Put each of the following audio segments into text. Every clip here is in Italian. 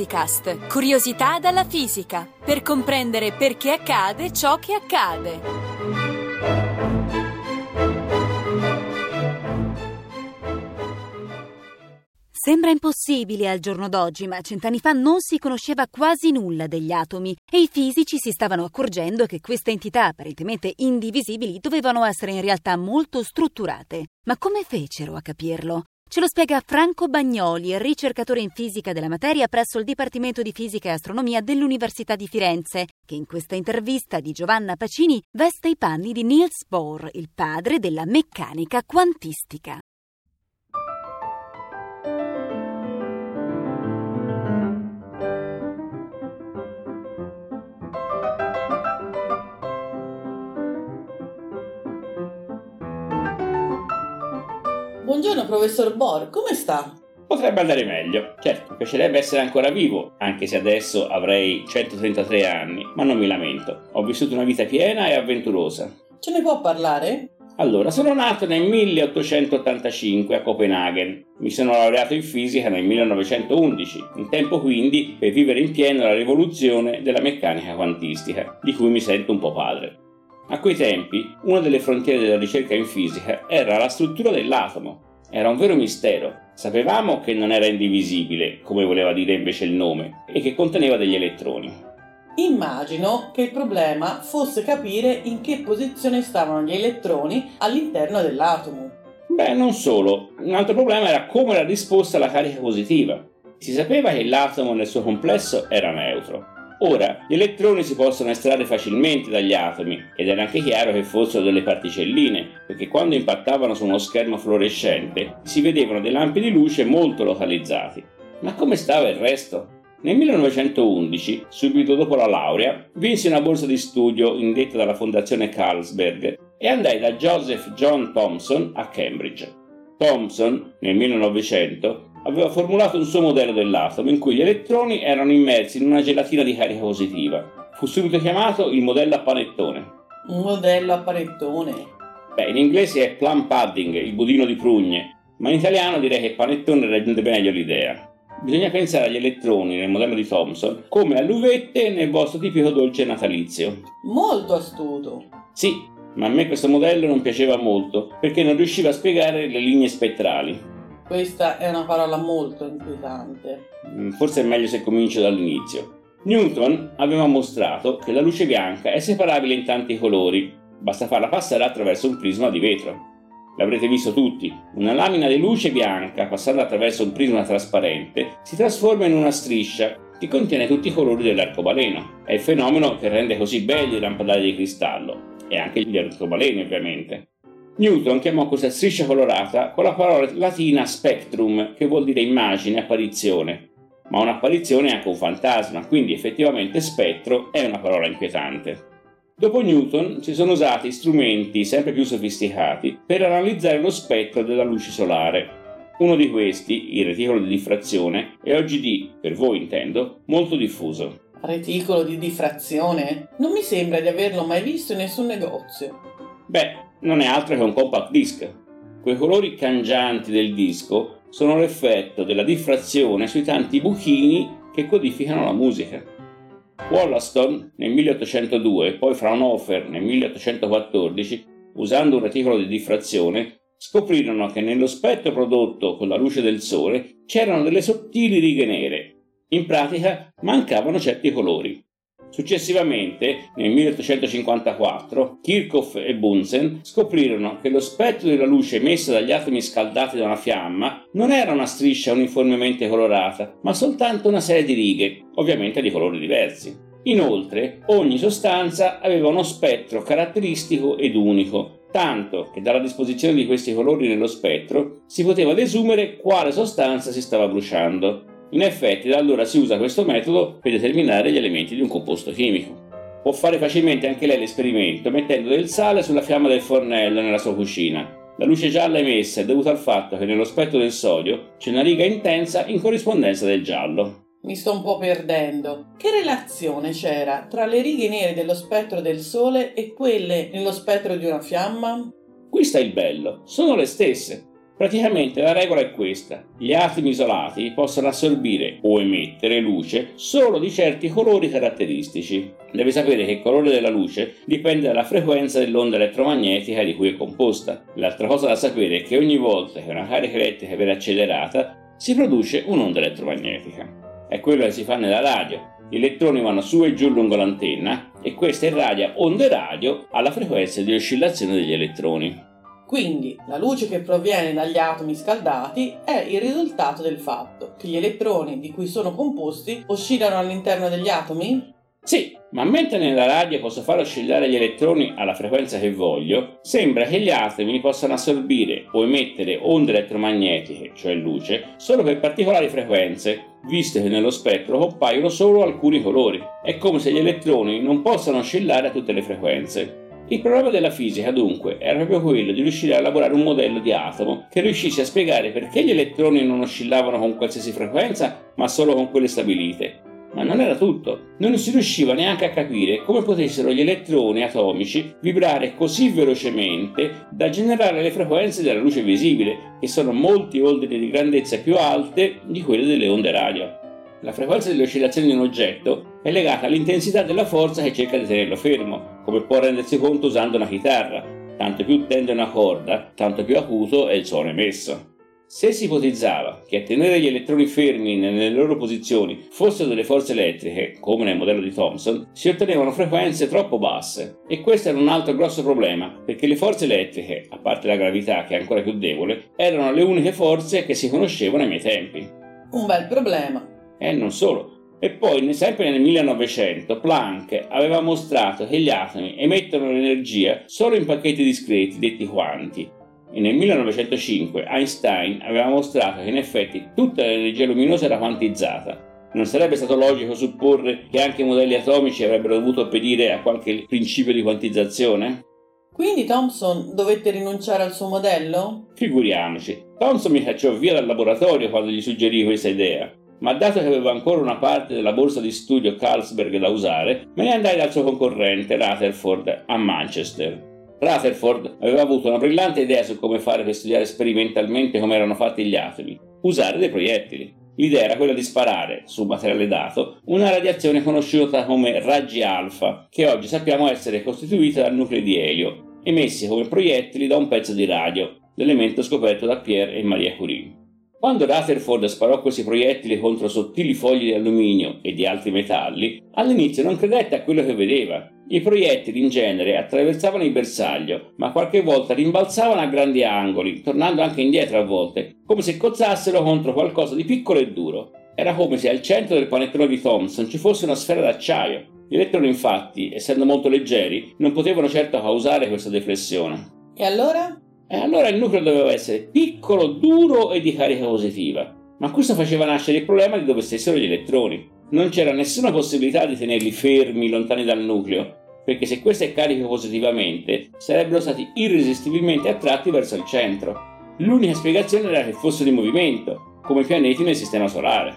Fisicast, curiosità dalla fisica, per comprendere perché accade ciò che accade. Sembra impossibile al giorno d'oggi, ma cent'anni fa non si conosceva quasi nulla degli atomi e i fisici si stavano accorgendo che queste entità apparentemente indivisibili dovevano essere in realtà molto strutturate. Ma come fecero a capirlo? Ce lo spiega Franco Bagnoli, ricercatore in fisica della materia presso il Dipartimento di Fisica e Astronomia dell'Università di Firenze, che in questa intervista di Giovanna Pacini veste i panni di Niels Bohr, il padre della meccanica quantistica. Buongiorno professor Bohr, come sta? Potrebbe andare meglio. Certo, mi piacerebbe essere ancora vivo, anche se adesso avrei 133 anni, ma non mi lamento. Ho vissuto una vita piena e avventurosa. Ce ne può parlare? Allora, sono nato nel 1885 a Copenaghen. Mi sono laureato in fisica nel 1911, in tempo quindi per vivere in pieno la rivoluzione della meccanica quantistica, di cui mi sento un po' padre. A quei tempi, una delle frontiere della ricerca in fisica era la struttura dell'atomo. Era un vero mistero. Sapevamo che non era indivisibile, come voleva dire invece il nome, e che conteneva degli elettroni. Immagino che il problema fosse capire in che posizione stavano gli elettroni all'interno dell'atomo. Beh, non solo. Un altro problema era come era disposta la carica positiva. Si sapeva che l'atomo nel suo complesso era neutro, Ora, gli elettroni si possono estrarre facilmente dagli atomi ed era anche chiaro che fossero delle particelline, perché quando impattavano su uno schermo fluorescente si vedevano dei lampi di luce molto localizzati. Ma come stava il resto? Nel 1911, subito dopo la laurea, vinsi una borsa di studio indetta dalla Fondazione Carlsberg e andai da Joseph John Thomson a Cambridge. Thomson, nel 1900, aveva formulato un suo modello dell'atomo in cui gli elettroni erano immersi in una gelatina di carica positiva. Fu subito chiamato il modello a panettone. Un modello a panettone? Beh, in inglese è plum pudding, il budino di prugne, ma in italiano direi che panettone rende meglio l'idea. Bisogna pensare agli elettroni nel modello di Thomson come all'uvette nel vostro tipico dolce natalizio. Molto astuto. Sì, ma a me questo modello non piaceva molto perché non riusciva a spiegare le linee spettrali. Questa è una parola molto inquietante. Mm, forse è meglio se comincio dall'inizio. Newton aveva mostrato che la luce bianca è separabile in tanti colori, basta farla passare attraverso un prisma di vetro. L'avrete visto tutti, una lamina di luce bianca passando attraverso un prisma trasparente si trasforma in una striscia che contiene tutti i colori dell'arcobaleno. È il fenomeno che rende così belli i lampadari di cristallo, e anche gli arcobaleni ovviamente. Newton chiamò questa striscia colorata con la parola latina spectrum, che vuol dire immagine, apparizione. Ma un'apparizione è anche un fantasma, quindi effettivamente spettro è una parola inquietante. Dopo Newton si sono usati strumenti sempre più sofisticati per analizzare lo spettro della luce solare. Uno di questi, il reticolo di diffrazione, è oggi di, per voi intendo, molto diffuso. Reticolo di diffrazione? Non mi sembra di averlo mai visto in nessun negozio. Beh, non è altro che un compact disc. Quei colori cangianti del disco sono l'effetto della diffrazione sui tanti buchini che codificano la musica. Wollaston nel 1802 e poi Fraunhofer nel 1814, usando un reticolo di diffrazione, scoprirono che nello spettro prodotto con la luce del sole c'erano delle sottili righe nere. In pratica mancavano certi colori. Successivamente, nel 1854, Kirchhoff e Bunsen scoprirono che lo spettro della luce emessa dagli atomi scaldati da una fiamma non era una striscia uniformemente colorata, ma soltanto una serie di righe, ovviamente di colori diversi. Inoltre, ogni sostanza aveva uno spettro caratteristico ed unico, tanto che dalla disposizione di questi colori nello spettro si poteva desumere quale sostanza si stava bruciando. In effetti da allora si usa questo metodo per determinare gli elementi di un composto chimico. Può fare facilmente anche lei l'esperimento mettendo del sale sulla fiamma del fornello nella sua cucina. La luce gialla emessa è dovuta al fatto che nello spettro del sodio c'è una riga intensa in corrispondenza del giallo. Mi sto un po' perdendo. Che relazione c'era tra le righe nere dello spettro del Sole e quelle nello spettro di una fiamma? Qui sta il bello, sono le stesse. Praticamente la regola è questa. Gli atomi isolati possono assorbire o emettere luce solo di certi colori caratteristici. Deve sapere che il colore della luce dipende dalla frequenza dell'onda elettromagnetica di cui è composta. L'altra cosa da sapere è che ogni volta che una carica elettrica viene accelerata si produce un'onda elettromagnetica. È quello che si fa nella radio. Gli elettroni vanno su e giù lungo l'antenna e questa irradia onde radio alla frequenza di oscillazione degli elettroni. Quindi la luce che proviene dagli atomi scaldati è il risultato del fatto che gli elettroni di cui sono composti oscillano all'interno degli atomi? Sì, ma mentre nella radio posso far oscillare gli elettroni alla frequenza che voglio, sembra che gli atomi possano assorbire o emettere onde elettromagnetiche, cioè luce, solo per particolari frequenze, visto che nello spettro compaiono solo alcuni colori. È come se gli elettroni non possano oscillare a tutte le frequenze. Il problema della fisica, dunque, era proprio quello di riuscire a elaborare un modello di atomo che riuscisse a spiegare perché gli elettroni non oscillavano con qualsiasi frequenza, ma solo con quelle stabilite. Ma non era tutto. Non si riusciva neanche a capire come potessero gli elettroni atomici vibrare così velocemente da generare le frequenze della luce visibile, che sono molti ordini di grandezza più alte di quelle delle onde radio. La frequenza delle oscillazioni di un oggetto è legata all'intensità della forza che cerca di tenerlo fermo, come può rendersi conto usando una chitarra. Tanto più tende una corda, tanto più acuto è il suono emesso. Se si ipotizzava che a tenere gli elettroni fermi nelle loro posizioni fossero delle forze elettriche, come nel modello di Thomson, si ottenevano frequenze troppo basse. E questo era un altro grosso problema, perché le forze elettriche, a parte la gravità che è ancora più debole, erano le uniche forze che si conoscevano ai miei tempi. Un bel problema. E non solo. E poi, sempre nel 1900, Planck aveva mostrato che gli atomi emettono l'energia solo in pacchetti discreti, detti quanti. E nel 1905 Einstein aveva mostrato che in effetti tutta l'energia luminosa era quantizzata. Non sarebbe stato logico supporre che anche i modelli atomici avrebbero dovuto obbedire a qualche principio di quantizzazione? Quindi Thomson dovette rinunciare al suo modello? Figuriamoci, Thomson mi cacciò via dal laboratorio quando gli suggerì questa idea ma dato che avevo ancora una parte della borsa di studio Carlsberg da usare, me ne andai dal suo concorrente Rutherford a Manchester. Rutherford aveva avuto una brillante idea su come fare per studiare sperimentalmente come erano fatti gli atomi, usare dei proiettili. L'idea era quella di sparare, su materiale dato, una radiazione conosciuta come raggi alfa, che oggi sappiamo essere costituita da nuclei di elio, emessi come proiettili da un pezzo di radio, l'elemento scoperto da Pierre e Maria Curie. Quando Rutherford sparò questi proiettili contro sottili fogli di alluminio e di altri metalli, all'inizio non credette a quello che vedeva. I proiettili in genere attraversavano il bersaglio, ma qualche volta rimbalzavano a grandi angoli, tornando anche indietro a volte, come se cozzassero contro qualcosa di piccolo e duro. Era come se al centro del panettone di Thomson ci fosse una sfera d'acciaio. Gli elettroni, infatti, essendo molto leggeri, non potevano certo causare questa deflessione. E allora? E allora il nucleo doveva essere piccolo, duro e di carica positiva. Ma questo faceva nascere il problema di dove stessero gli elettroni. Non c'era nessuna possibilità di tenerli fermi, lontani dal nucleo, perché se questo è carico positivamente, sarebbero stati irresistibilmente attratti verso il centro. L'unica spiegazione era che fossero in movimento, come i pianeti nel sistema solare.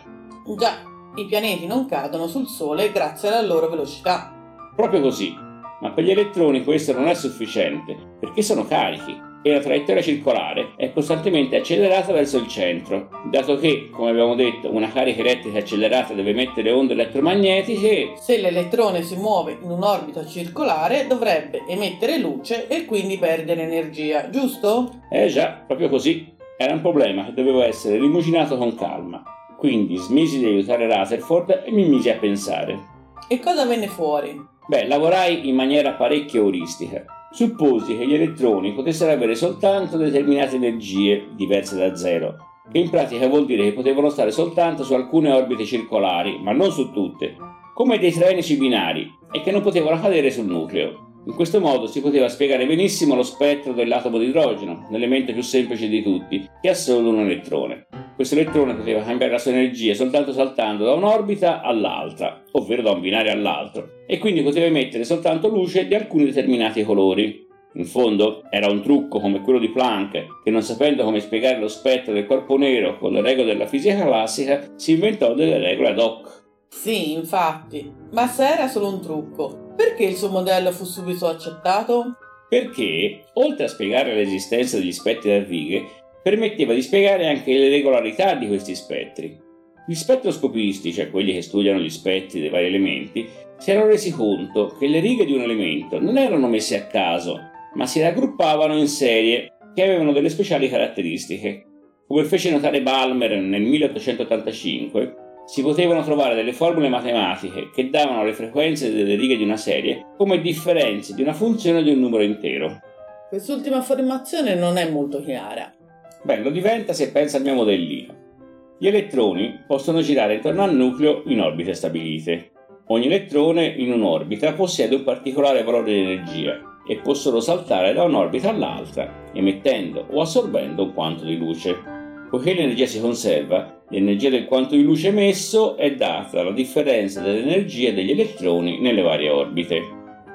Già, i pianeti non cadono sul Sole grazie alla loro velocità. Proprio così. Ma per gli elettroni questo non è sufficiente, perché sono carichi e la traiettoria circolare è costantemente accelerata verso il centro, dato che, come abbiamo detto, una carica elettrica accelerata deve emettere onde elettromagnetiche. Se l'elettrone si muove in un'orbita circolare dovrebbe emettere luce e quindi perdere energia, giusto? Eh già, proprio così. Era un problema che dovevo essere rimuginato con calma. Quindi smisi di aiutare Rutherford e mi misi a pensare. E cosa venne fuori? Beh, lavorai in maniera parecchio euristica supposi che gli elettroni potessero avere soltanto determinate energie diverse da zero, che in pratica vuol dire che potevano stare soltanto su alcune orbite circolari, ma non su tutte, come dei trenici binari, e che non potevano cadere sul nucleo. In questo modo si poteva spiegare benissimo lo spettro dell'atomo di idrogeno, l'elemento più semplice di tutti, che ha solo un elettrone. Questo elettrone poteva cambiare la sua energia soltanto saltando da un'orbita all'altra, ovvero da un binario all'altro, e quindi poteva emettere soltanto luce di alcuni determinati colori. In fondo era un trucco come quello di Planck, che non sapendo come spiegare lo spettro del corpo nero con le regole della fisica classica, si inventò delle regole ad hoc. Sì, infatti, ma se era solo un trucco, perché il suo modello fu subito accettato? Perché, oltre a spiegare l'esistenza degli spettri a righe, permetteva di spiegare anche le regolarità di questi spettri. Gli spettroscopisti, cioè quelli che studiano gli spettri dei vari elementi, si erano resi conto che le righe di un elemento non erano messe a caso, ma si raggruppavano in serie che avevano delle speciali caratteristiche. Come fece notare Balmer nel 1885, si potevano trovare delle formule matematiche che davano le frequenze delle righe di una serie come differenze di una funzione di un numero intero. Quest'ultima affermazione non è molto chiara. Beh, lo diventa se pensa al mio modellino. Gli elettroni possono girare intorno al nucleo in orbite stabilite. Ogni elettrone in un'orbita possiede un particolare valore di energia e può solo saltare da un'orbita all'altra, emettendo o assorbendo un quanto di luce. Poiché l'energia si conserva, l'energia del quanto di luce emesso è data dalla differenza dell'energia degli elettroni nelle varie orbite.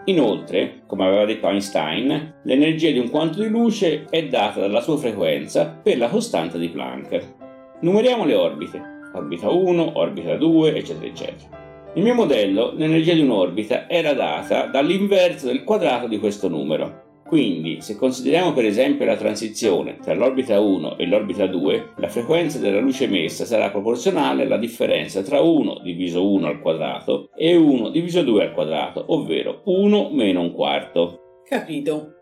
Inoltre, come aveva detto Einstein, l'energia di un quanto di luce è data dalla sua frequenza per la costante di Planck. Numeriamo le orbite, orbita 1, orbita 2, eccetera, eccetera. Nel mio modello l'energia di un'orbita era data dall'inverso del quadrato di questo numero. Quindi, se consideriamo per esempio la transizione tra l'orbita 1 e l'orbita 2, la frequenza della luce emessa sarà proporzionale alla differenza tra 1 diviso 1 al quadrato e 1 diviso 2 al quadrato, ovvero 1 meno un quarto. Capito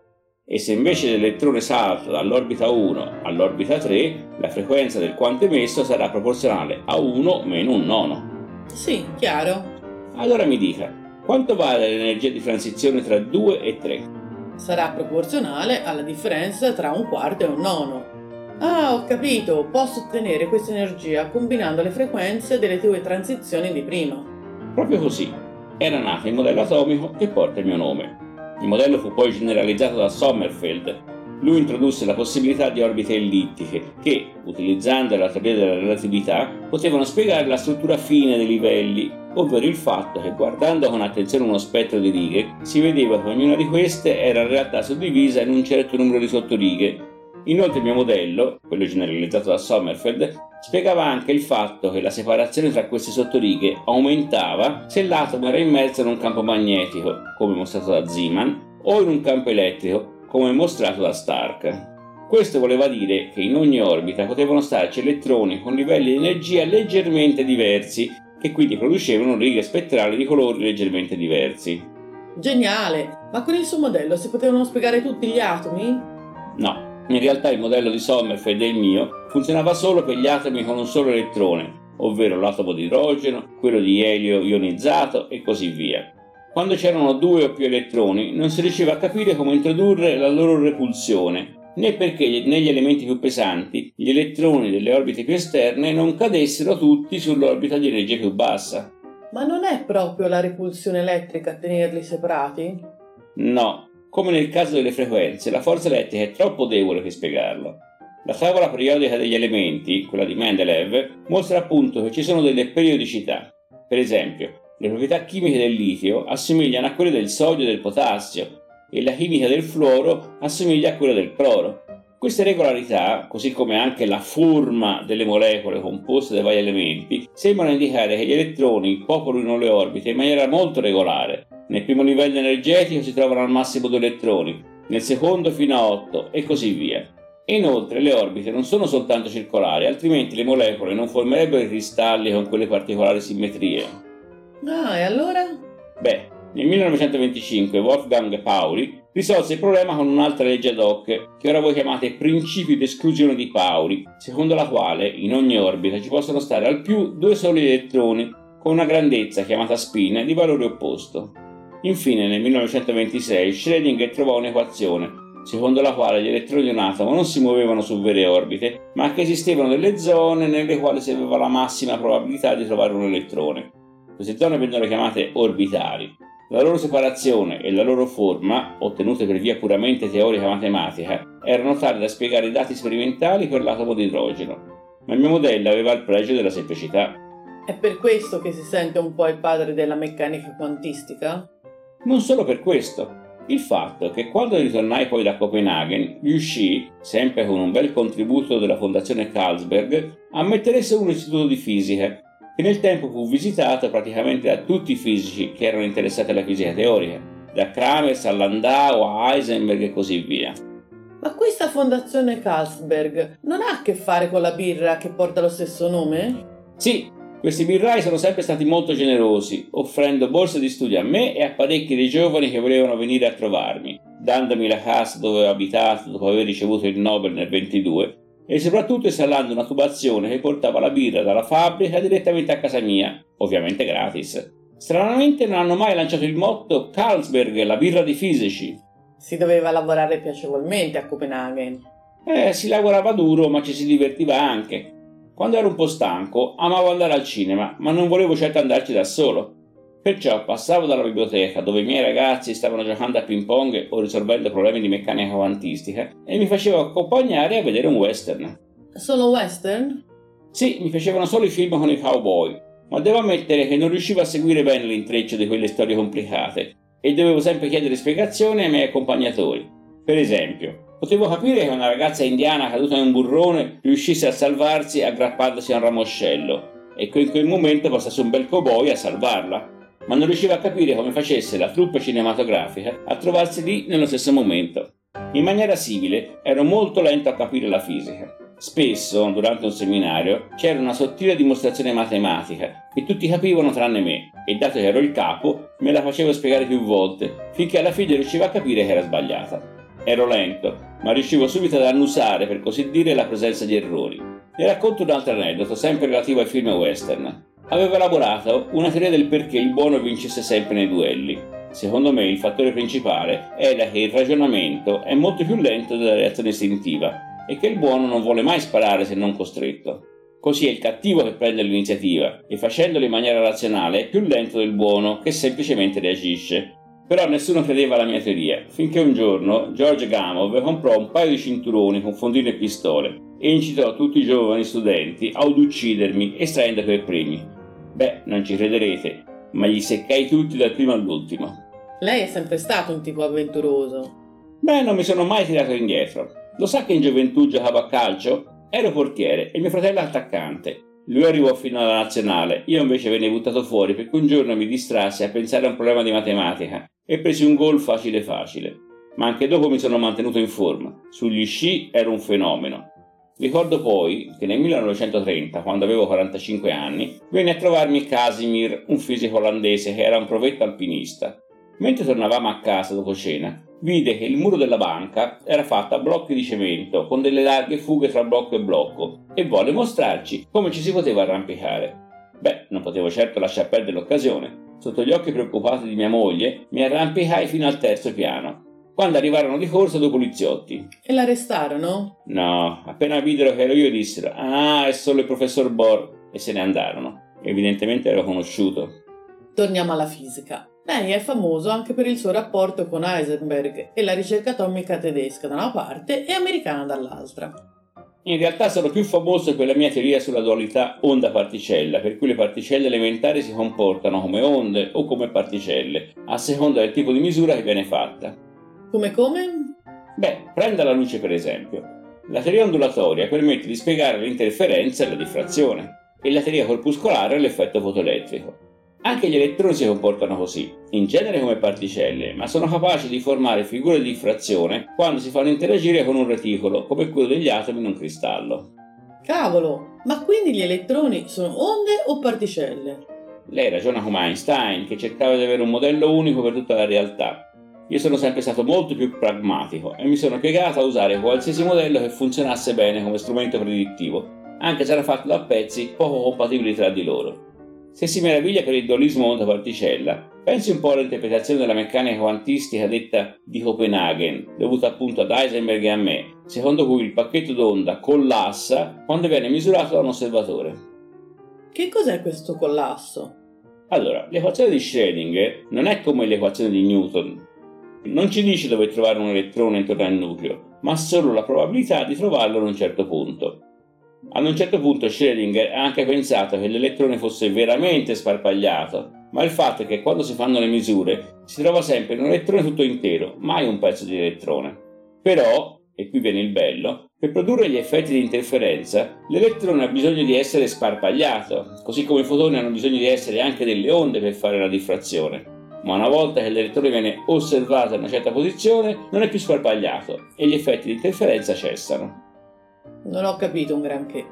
e se invece l'elettrone salta dall'orbita 1 all'orbita 3, la frequenza del quanto emesso sarà proporzionale a 1 meno un nono. Sì, chiaro. Allora mi dica, quanto vale l'energia di transizione tra 2 e 3? Sarà proporzionale alla differenza tra un quarto e un nono. Ah, ho capito, posso ottenere questa energia combinando le frequenze delle due transizioni di prima. Proprio così. Era nato il modello atomico che porta il mio nome. Il modello fu poi generalizzato da Sommerfeld. Lui introdusse la possibilità di orbite ellittiche che, utilizzando la teoria della relatività, potevano spiegare la struttura fine dei livelli, ovvero il fatto che guardando con attenzione uno spettro di righe si vedeva che ognuna di queste era in realtà suddivisa in un certo numero di sottorighe. Inoltre il mio modello, quello generalizzato da Sommerfeld, spiegava anche il fatto che la separazione tra queste sottorighe aumentava se l'atomo era immerso in un campo magnetico, come mostrato da Zeeman, o in un campo elettrico, come mostrato da Stark. Questo voleva dire che in ogni orbita potevano starci elettroni con livelli di energia leggermente diversi, che quindi producevano righe spettrali di colori leggermente diversi. Geniale! Ma con il suo modello si potevano spiegare tutti gli atomi? No, in realtà il modello di Sommerfeld e il mio funzionava solo per gli atomi con un solo elettrone, ovvero l'atomo di idrogeno, quello di elio ionizzato e così via. Quando c'erano due o più elettroni non si riusciva a capire come introdurre la loro repulsione, né perché negli elementi più pesanti gli elettroni delle orbite più esterne non cadessero tutti sull'orbita di energia più bassa. Ma non è proprio la repulsione elettrica a tenerli separati? No, come nel caso delle frequenze, la forza elettrica è troppo debole per spiegarlo. La tavola periodica degli elementi, quella di Mendeleev, mostra appunto che ci sono delle periodicità. Per esempio, le proprietà chimiche del litio assomigliano a quelle del sodio e del potassio e la chimica del fluoro assomiglia a quella del cloro. Queste regolarità, così come anche la forma delle molecole composte dai vari elementi, sembrano indicare che gli elettroni popolino le orbite in maniera molto regolare, nel primo livello energetico si trovano al massimo 2 elettroni, nel secondo fino a 8 e così via. Inoltre le orbite non sono soltanto circolari, altrimenti le molecole non formerebbero i cristalli con quelle particolari simmetrie. Ah, e allora? Beh, nel 1925 Wolfgang Pauli risolse il problema con un'altra legge ad hoc, che ora voi chiamate principio di esclusione di Pauli, secondo la quale in ogni orbita ci possono stare al più due soli elettroni con una grandezza chiamata spin di valore opposto. Infine, nel 1926, Schrödinger trovò un'equazione secondo la quale gli elettroni di un atomo non si muovevano su vere orbite, ma che esistevano delle zone nelle quali si aveva la massima probabilità di trovare un elettrone. Queste zone vengono chiamate orbitali. La loro separazione e la loro forma, ottenute per via puramente teorica matematica, erano tali da spiegare i dati sperimentali per l'atomo di idrogeno, ma il mio modello aveva il pregio della semplicità. È per questo che si sente un po' il padre della meccanica quantistica? Non solo per questo. Il fatto è che quando ritornai poi da Copenaghen, riuscì, sempre con un bel contributo della Fondazione Carlsberg, a mettere su un istituto di fisica, che nel tempo fu visitato praticamente da tutti i fisici che erano interessati alla fisica teorica, da Kramers a Landau a Heisenberg e così via. Ma questa fondazione Carlsberg non ha a che fare con la birra che porta lo stesso nome? Sì, questi birrai sono sempre stati molto generosi, offrendo borse di studio a me e a parecchi dei giovani che volevano venire a trovarmi, dandomi la casa dove ho abitato dopo aver ricevuto il Nobel nel 22 e soprattutto installando una tubazione che portava la birra dalla fabbrica direttamente a casa mia, ovviamente gratis. Stranamente non hanno mai lanciato il motto Carlsberg, la birra di fisici. Si doveva lavorare piacevolmente a Copenaghen. Eh, si lavorava duro, ma ci si divertiva anche. Quando ero un po' stanco, amavo andare al cinema, ma non volevo certo andarci da solo. Perciò passavo dalla biblioteca dove i miei ragazzi stavano giocando a ping pong o risolvendo problemi di meccanica quantistica e mi facevo accompagnare a vedere un western. Solo western? Sì, mi piacevano solo i film con i cowboy, ma devo ammettere che non riuscivo a seguire bene l'intreccio di quelle storie complicate e dovevo sempre chiedere spiegazioni ai miei accompagnatori. Per esempio, potevo capire che una ragazza indiana caduta in un burrone riuscisse a salvarsi aggrappandosi a un ramoscello e che in quel momento passasse un bel cowboy a salvarla ma non riusciva a capire come facesse la troupe cinematografica a trovarsi lì nello stesso momento. In maniera simile, ero molto lento a capire la fisica. Spesso, durante un seminario, c'era una sottile dimostrazione matematica che tutti capivano tranne me, e dato che ero il capo, me la facevo spiegare più volte, finché alla fine riuscivo a capire che era sbagliata. Ero lento, ma riuscivo subito ad annusare, per così dire, la presenza di errori. Vi racconto un altro aneddoto, sempre relativo ai film western aveva elaborato una teoria del perché il buono vincesse sempre nei duelli. Secondo me il fattore principale era che il ragionamento è molto più lento della reazione istintiva e che il buono non vuole mai sparare se non costretto. Così è il cattivo che prende l'iniziativa e facendolo in maniera razionale è più lento del buono che semplicemente reagisce. Però nessuno credeva alla mia teoria, finché un giorno George Gamov comprò un paio di cinturoni con fondine e pistole e incitò tutti i giovani studenti a uccidermi estraendo quei premi. Beh, non ci crederete, ma gli seccai tutti dal primo all'ultimo. Lei è sempre stato un tipo avventuroso. Beh, non mi sono mai tirato indietro. Lo sa che in gioventù giocavo a calcio? Ero portiere e mio fratello attaccante. Lui arrivò fino alla nazionale, io invece venne buttato fuori perché un giorno mi distrassi a pensare a un problema di matematica e presi un gol facile facile. Ma anche dopo mi sono mantenuto in forma. Sugli sci ero un fenomeno. Ricordo poi che nel 1930, quando avevo 45 anni, venne a trovarmi Casimir, un fisico olandese che era un provetto alpinista. Mentre tornavamo a casa dopo cena, vide che il muro della banca era fatto a blocchi di cemento con delle larghe fughe tra blocco e blocco e volle mostrarci come ci si poteva arrampicare. Beh, non potevo certo lasciar perdere l'occasione. Sotto gli occhi preoccupati di mia moglie, mi arrampicai fino al terzo piano quando arrivarono di corsa due poliziotti. E l'arrestarono? No, appena videro che ero io dissero «Ah, è solo il professor Bohr» e se ne andarono. Evidentemente ero conosciuto. Torniamo alla fisica. Lei è famoso anche per il suo rapporto con Heisenberg e la ricerca atomica tedesca da una parte e americana dall'altra. In realtà sono più famoso per la mia teoria sulla dualità onda-particella, per cui le particelle elementari si comportano come onde o come particelle, a seconda del tipo di misura che viene fatta. Come come? Beh, prenda la luce per esempio. La teoria ondulatoria permette di spiegare l'interferenza e la diffrazione, e la teoria corpuscolare l'effetto fotoelettrico. Anche gli elettroni si comportano così, in genere come particelle, ma sono capaci di formare figure di diffrazione quando si fanno interagire con un reticolo, come quello degli atomi in un cristallo. Cavolo, ma quindi gli elettroni sono onde o particelle? Lei ragiona come Einstein, che cercava di avere un modello unico per tutta la realtà, io sono sempre stato molto più pragmatico e mi sono piegato a usare qualsiasi modello che funzionasse bene come strumento predittivo, anche se era fatto da pezzi poco compatibili tra di loro. Se si meraviglia per il dualismo onda-particella, pensi un po' all'interpretazione della meccanica quantistica detta di Copenaghen, dovuta appunto ad Heisenberg e a me, secondo cui il pacchetto d'onda collassa quando viene misurato da un osservatore. Che cos'è questo collasso? Allora, l'equazione di Schrödinger non è come l'equazione di Newton, non ci dice dove trovare un elettrone intorno al nucleo, ma solo la probabilità di trovarlo ad un certo punto. Ad un certo punto Schrödinger ha anche pensato che l'elettrone fosse veramente sparpagliato, ma il fatto è che quando si fanno le misure si trova sempre un elettrone tutto intero, mai un pezzo di elettrone. Però, e qui viene il bello, per produrre gli effetti di interferenza, l'elettrone ha bisogno di essere sparpagliato, così come i fotoni hanno bisogno di essere anche delle onde per fare la diffrazione. Ma una volta che l'elettrone viene osservato in una certa posizione non è più sparpagliato e gli effetti di interferenza cessano. Non ho capito un granché.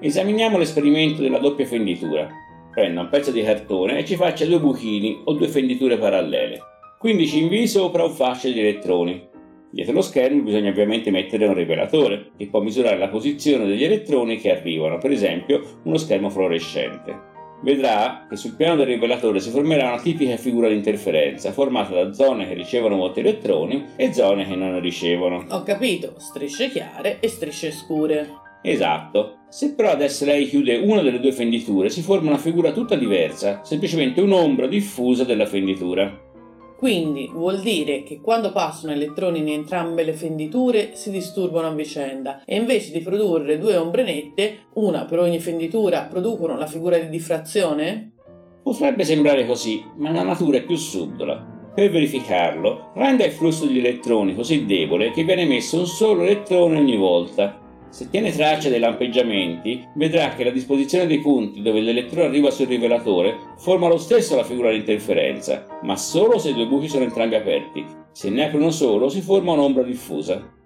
Esaminiamo l'esperimento della doppia fenditura. Prenda un pezzo di cartone e ci faccia due buchini o due fenditure parallele. Quindi ci invii sopra un fascio di elettroni. Dietro lo schermo bisogna ovviamente mettere un rivelatore che può misurare la posizione degli elettroni che arrivano, per esempio uno schermo fluorescente vedrà che sul piano del rivelatore si formerà una tipica figura di interferenza formata da zone che ricevono molti elettroni e zone che non ricevono. Ho capito, strisce chiare e strisce scure. Esatto. Se però adesso lei chiude una delle due fenditure si forma una figura tutta diversa, semplicemente un'ombra diffusa della fenditura. Quindi vuol dire che quando passano elettroni in entrambe le fenditure si disturbano a vicenda e invece di produrre due ombre nette, una per ogni fenditura, producono la figura di diffrazione? Potrebbe sembrare così, ma la natura è più subdola. Per verificarlo, renda il flusso di elettroni così debole che viene emesso un solo elettrone ogni volta se tiene traccia dei lampeggiamenti, vedrà che la disposizione dei punti dove l'elettrone arriva sul rivelatore forma lo stesso la figura di interferenza, ma solo se i due buchi sono entrambi aperti. Se ne apre uno solo, si forma un'ombra diffusa.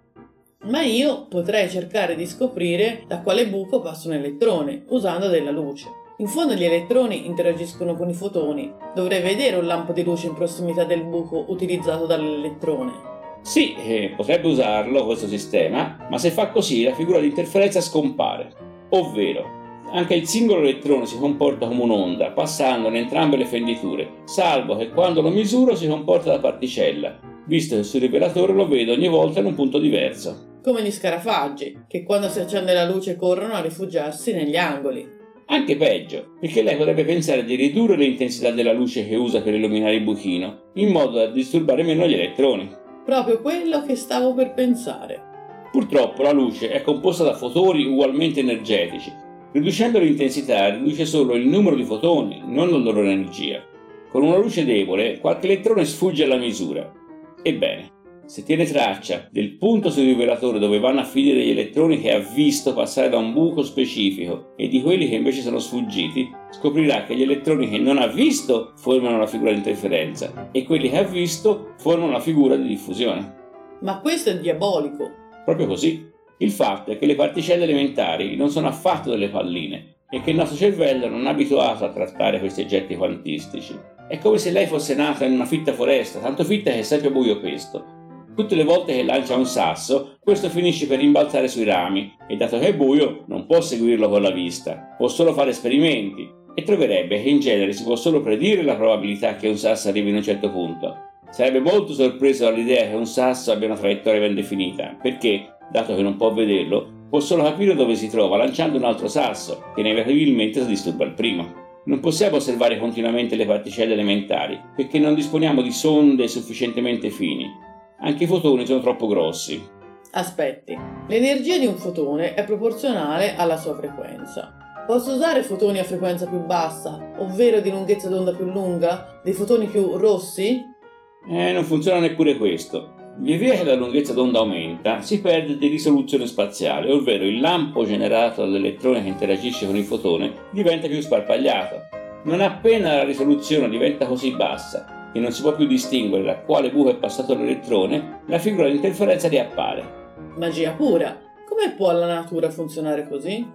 Ma io potrei cercare di scoprire da quale buco passa un elettrone, usando della luce. In fondo gli elettroni interagiscono con i fotoni. Dovrei vedere un lampo di luce in prossimità del buco utilizzato dall'elettrone. Sì, eh, potrebbe usarlo questo sistema, ma se fa così la figura di interferenza scompare. Ovvero, anche il singolo elettrone si comporta come un'onda, passando in entrambe le fenditure, salvo che quando lo misuro si comporta da particella, visto che sul rivelatore lo vedo ogni volta in un punto diverso. Come gli scarafaggi, che quando si accende la luce corrono a rifugiarsi negli angoli. Anche peggio, perché lei potrebbe pensare di ridurre l'intensità della luce che usa per illuminare il buchino, in modo da disturbare meno gli elettroni. Proprio quello che stavo per pensare. Purtroppo la luce è composta da fotoni ugualmente energetici. Riducendo l'intensità riduce solo il numero di fotoni, non la loro energia. Con una luce debole qualche elettrone sfugge alla misura. Ebbene, se tiene traccia del punto sul rivelatore dove vanno a finire gli elettroni che ha visto passare da un buco specifico e di quelli che invece sono sfuggiti, scoprirà che gli elettroni che non ha visto formano la figura di interferenza e quelli che ha visto formano la figura di diffusione. Ma questo è diabolico. Proprio così. Il fatto è che le particelle elementari non sono affatto delle palline e che il nostro cervello non è abituato a trattare questi oggetti quantistici. È come se lei fosse nata in una fitta foresta, tanto fitta che è sempre buio questo, Tutte le volte che lancia un sasso, questo finisce per rimbalzare sui rami e dato che è buio non può seguirlo con la vista, può solo fare esperimenti e troverebbe che in genere si può solo predire la probabilità che un sasso arrivi in un certo punto. Sarebbe molto sorpreso dall'idea che un sasso abbia una traiettoria ben definita, perché, dato che non può vederlo, può solo capire dove si trova lanciando un altro sasso, che inevitabilmente si disturba il primo. Non possiamo osservare continuamente le particelle elementari, perché non disponiamo di sonde sufficientemente fini, anche i fotoni sono troppo grossi. Aspetti, l'energia di un fotone è proporzionale alla sua frequenza. Posso usare fotoni a frequenza più bassa, ovvero di lunghezza d'onda più lunga, dei fotoni più rossi? Eh, non funziona neppure questo. Via via che la lunghezza d'onda aumenta, si perde di risoluzione spaziale, ovvero il lampo generato dall'elettrone che interagisce con il fotone diventa più sparpagliato. Non appena la risoluzione diventa così bassa e non si può più distinguere da quale buco è passato l'elettrone, la figura di interferenza riappare. Magia pura! Come può la natura funzionare così?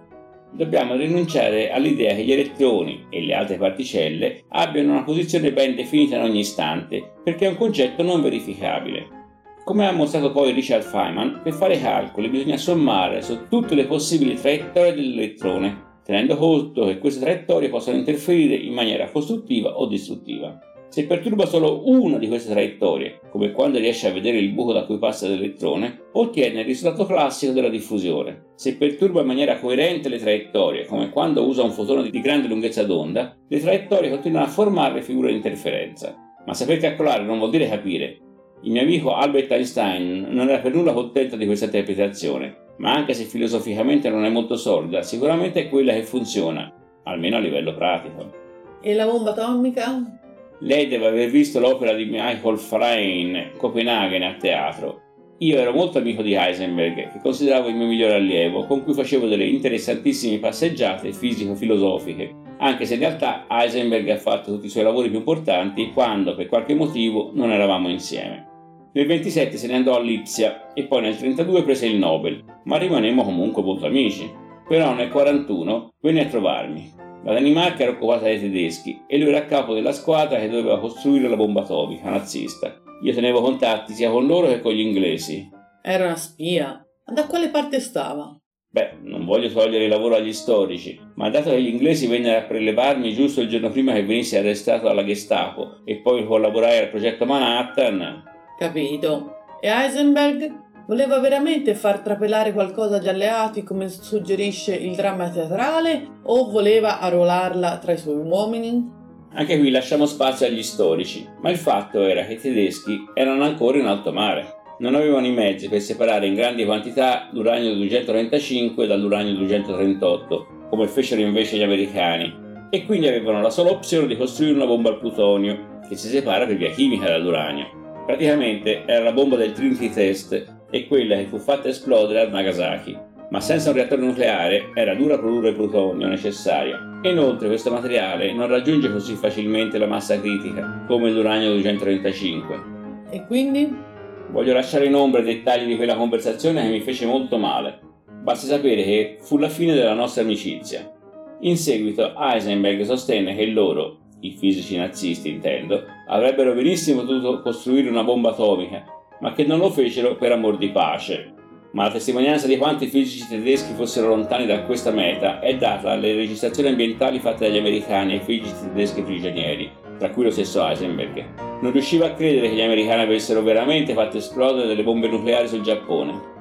Dobbiamo rinunciare all'idea che gli elettroni e le altre particelle abbiano una posizione ben definita in ogni istante, perché è un concetto non verificabile. Come ha mostrato poi Richard Feynman, per fare calcoli bisogna sommare su tutte le possibili traiettorie dell'elettrone, tenendo conto che queste traiettorie possono interferire in maniera costruttiva o distruttiva. Se perturba solo una di queste traiettorie, come quando riesce a vedere il buco da cui passa l'elettrone, ottiene il risultato classico della diffusione. Se perturba in maniera coerente le traiettorie, come quando usa un fotone di grande lunghezza d'onda, le traiettorie continuano a formare figure di interferenza. Ma saper calcolare non vuol dire capire. Il mio amico Albert Einstein non era per nulla contento di questa interpretazione, ma anche se filosoficamente non è molto solida, sicuramente è quella che funziona, almeno a livello pratico. E la bomba atomica? Lei deve aver visto l'opera di Michael Frayn, Copenaghen a teatro. Io ero molto amico di Heisenberg, che consideravo il mio migliore allievo, con cui facevo delle interessantissime passeggiate fisico-filosofiche, anche se in realtà Heisenberg ha fatto tutti i suoi lavori più importanti quando, per qualche motivo, non eravamo insieme. Nel 27 se ne andò a Lipsia e poi nel 32 prese il Nobel, ma rimanemmo comunque molto amici. Però nel 41 venne a trovarmi. La Danimarca era occupata dai tedeschi e lui era a capo della squadra che doveva costruire la bomba atomica nazista io tenevo contatti sia con loro che con gli inglesi. Era una spia. Ma da quale parte stava? Beh, non voglio togliere il lavoro agli storici, ma dato che gli inglesi vennero a prelevarmi giusto il giorno prima che venissi arrestato dalla Gestapo e poi collaborai al progetto Manhattan. Capito. E Heisenberg? Voleva veramente far trapelare qualcosa agli alleati come suggerisce il dramma teatrale o voleva arruolarla tra i suoi uomini? Anche qui lasciamo spazio agli storici, ma il fatto era che i tedeschi erano ancora in alto mare. Non avevano i mezzi per separare in grandi quantità l'uranio 235 dall'uranio 238, come fecero invece gli americani, e quindi avevano la sola opzione di costruire una bomba al plutonio, che si separa per via chimica dall'uranio. Praticamente era la bomba del Trinity Test e quella che fu fatta esplodere a Nagasaki, ma senza un reattore nucleare era dura produrre il plutonio necessario. Inoltre questo materiale non raggiunge così facilmente la massa critica come l'uranio 235. E quindi? Voglio lasciare in ombra i dettagli di quella conversazione che mi fece molto male. Basta sapere che fu la fine della nostra amicizia. In seguito Heisenberg sostenne che loro, i fisici nazisti intendo, avrebbero benissimo potuto costruire una bomba atomica, ma che non lo fecero per amor di pace, ma la testimonianza di quanti fisici tedeschi fossero lontani da questa meta è data dalle registrazioni ambientali fatte dagli americani ai fisici tedeschi prigionieri, tra cui lo stesso Heisenberg. Non riusciva a credere che gli americani avessero veramente fatto esplodere delle bombe nucleari sul Giappone.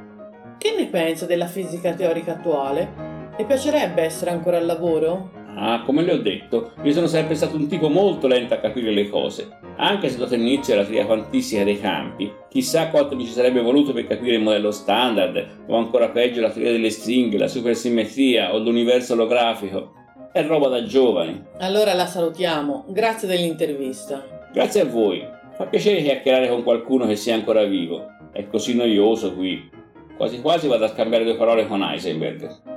Che ne pensa della fisica teorica attuale? Le piacerebbe essere ancora al lavoro? Ah, come le ho detto, io sono sempre stato un tipo molto lento a capire le cose. Anche se dato l'inizio alla teoria quantistica dei campi, chissà quanto mi ci sarebbe voluto per capire il modello standard, o ancora peggio la teoria delle stringhe, la supersimmetria o l'universo olografico. È roba da giovani. Allora la salutiamo. Grazie dell'intervista. Grazie a voi. Fa piacere chiacchierare con qualcuno che sia ancora vivo. È così noioso qui. Quasi quasi vado a scambiare due parole con Heisenberg.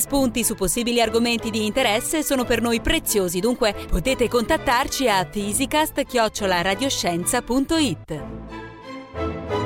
spunti su possibili argomenti di interesse sono per noi preziosi, dunque potete contattarci a physicast-radioscienza.it.